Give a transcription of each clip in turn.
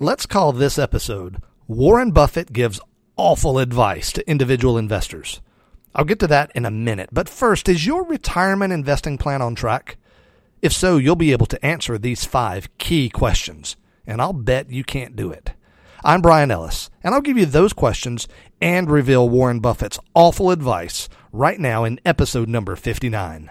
Let's call this episode Warren Buffett Gives Awful Advice to Individual Investors. I'll get to that in a minute, but first, is your retirement investing plan on track? If so, you'll be able to answer these five key questions, and I'll bet you can't do it. I'm Brian Ellis, and I'll give you those questions and reveal Warren Buffett's awful advice right now in episode number 59.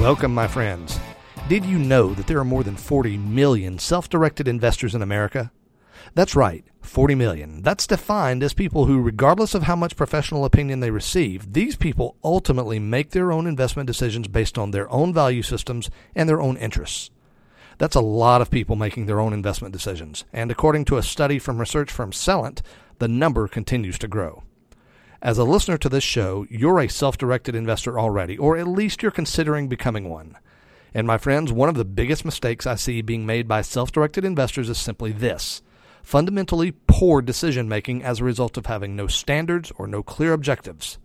Welcome, my friends. Did you know that there are more than 40 million self directed investors in America? That's right, 40 million. That's defined as people who, regardless of how much professional opinion they receive, these people ultimately make their own investment decisions based on their own value systems and their own interests. That's a lot of people making their own investment decisions, and according to a study from research firm Celent, the number continues to grow. As a listener to this show, you're a self directed investor already, or at least you're considering becoming one. And my friends, one of the biggest mistakes I see being made by self directed investors is simply this fundamentally poor decision making as a result of having no standards or no clear objectives.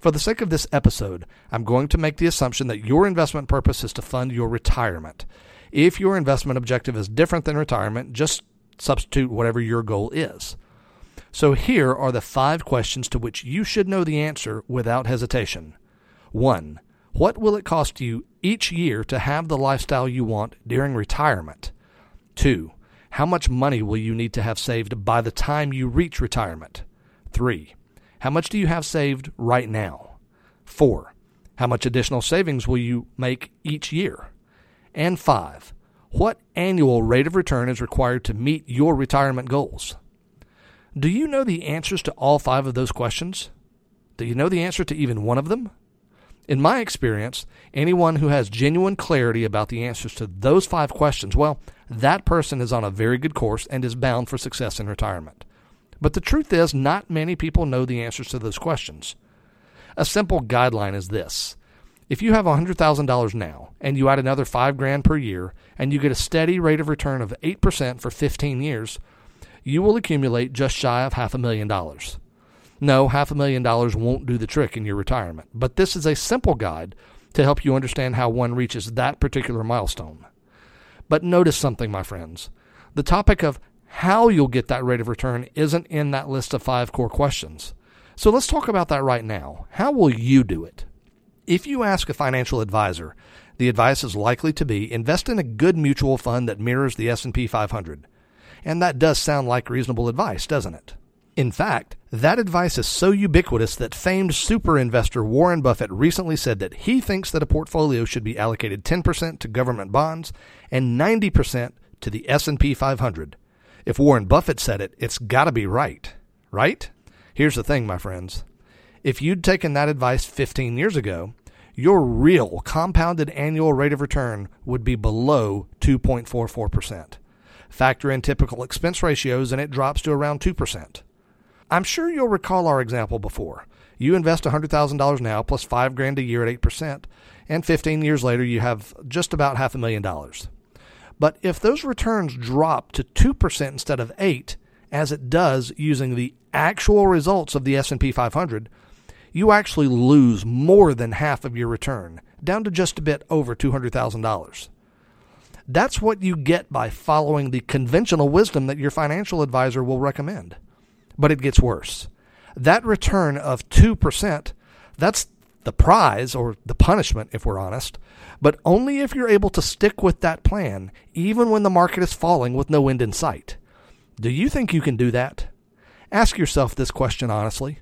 For the sake of this episode, I'm going to make the assumption that your investment purpose is to fund your retirement. If your investment objective is different than retirement, just substitute whatever your goal is. So here are the five questions to which you should know the answer without hesitation. 1. What will it cost you each year to have the lifestyle you want during retirement? 2. How much money will you need to have saved by the time you reach retirement? 3. How much do you have saved right now? 4. How much additional savings will you make each year? And 5. What annual rate of return is required to meet your retirement goals? Do you know the answers to all five of those questions? Do you know the answer to even one of them? In my experience, anyone who has genuine clarity about the answers to those five questions, well, that person is on a very good course and is bound for success in retirement. But the truth is, not many people know the answers to those questions. A simple guideline is this. If you have $100,000 now and you add another 5 grand per year and you get a steady rate of return of 8% for 15 years, you will accumulate just shy of half a million dollars. No, half a million dollars won't do the trick in your retirement, but this is a simple guide to help you understand how one reaches that particular milestone. But notice something, my friends. The topic of how you'll get that rate of return isn't in that list of five core questions. So let's talk about that right now. How will you do it? If you ask a financial advisor, the advice is likely to be invest in a good mutual fund that mirrors the S&P 500. And that does sound like reasonable advice, doesn't it? In fact, that advice is so ubiquitous that famed super investor Warren Buffett recently said that he thinks that a portfolio should be allocated 10% to government bonds and 90% to the S&P 500. If Warren Buffett said it, it's got to be right, right? Here's the thing, my friends. If you'd taken that advice 15 years ago, your real compounded annual rate of return would be below 2.44%. Factor in typical expense ratios and it drops to around 2%. I'm sure you'll recall our example before. You invest $100,000 now plus 5 grand a year at 8%, and 15 years later you have just about half a million dollars. But if those returns drop to 2% instead of 8, as it does using the actual results of the S&P 500, you actually lose more than half of your return, down to just a bit over $200,000. That's what you get by following the conventional wisdom that your financial advisor will recommend. But it gets worse. That return of 2%, that's the prize or the punishment, if we're honest, but only if you're able to stick with that plan, even when the market is falling with no end in sight. Do you think you can do that? Ask yourself this question honestly.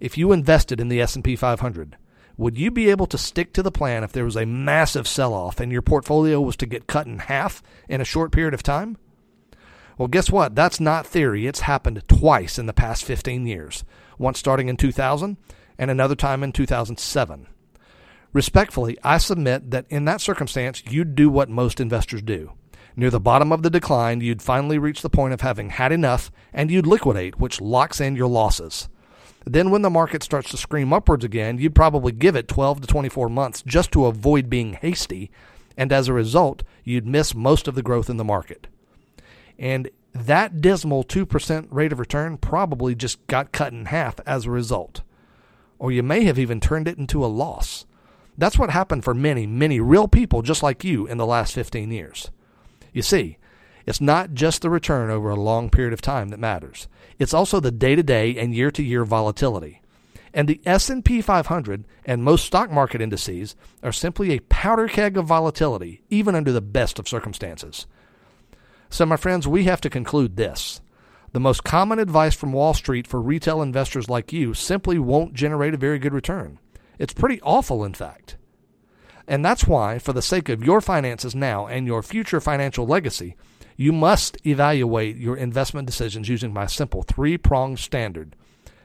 If you invested in the S&P 500, would you be able to stick to the plan if there was a massive sell off and your portfolio was to get cut in half in a short period of time? Well, guess what? That's not theory. It's happened twice in the past 15 years. Once starting in 2000 and another time in 2007. Respectfully, I submit that in that circumstance, you'd do what most investors do. Near the bottom of the decline, you'd finally reach the point of having had enough and you'd liquidate, which locks in your losses. Then, when the market starts to scream upwards again, you'd probably give it 12 to 24 months just to avoid being hasty, and as a result, you'd miss most of the growth in the market. And that dismal 2% rate of return probably just got cut in half as a result. Or you may have even turned it into a loss. That's what happened for many, many real people just like you in the last 15 years. You see, it's not just the return over a long period of time that matters. It's also the day-to-day and year-to-year volatility. And the S&P 500 and most stock market indices are simply a powder keg of volatility even under the best of circumstances. So my friends, we have to conclude this. The most common advice from Wall Street for retail investors like you simply won't generate a very good return. It's pretty awful, in fact. And that's why, for the sake of your finances now and your future financial legacy, you must evaluate your investment decisions using my simple three pronged standard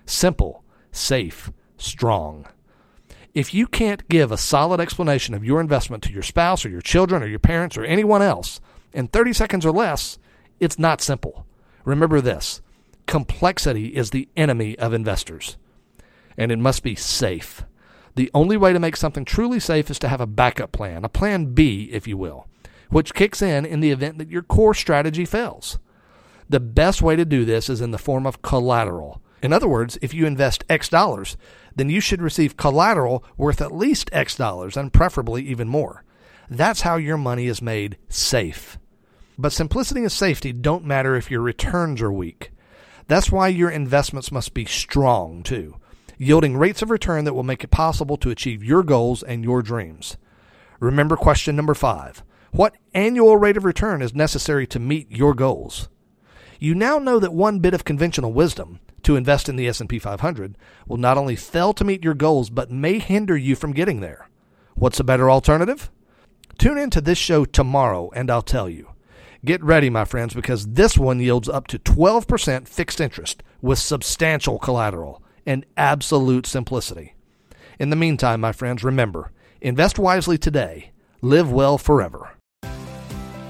simple, safe, strong. If you can't give a solid explanation of your investment to your spouse or your children or your parents or anyone else in 30 seconds or less, it's not simple. Remember this complexity is the enemy of investors, and it must be safe. The only way to make something truly safe is to have a backup plan, a plan B, if you will, which kicks in in the event that your core strategy fails. The best way to do this is in the form of collateral. In other words, if you invest X dollars, then you should receive collateral worth at least X dollars and preferably even more. That's how your money is made safe. But simplicity and safety don't matter if your returns are weak. That's why your investments must be strong, too yielding rates of return that will make it possible to achieve your goals and your dreams. Remember question number five. What annual rate of return is necessary to meet your goals? You now know that one bit of conventional wisdom to invest in the S&P 500 will not only fail to meet your goals but may hinder you from getting there. What's a better alternative? Tune in to this show tomorrow and I'll tell you. Get ready, my friends, because this one yields up to 12% fixed interest with substantial collateral and absolute simplicity. In the meantime, my friends, remember invest wisely today, live well forever.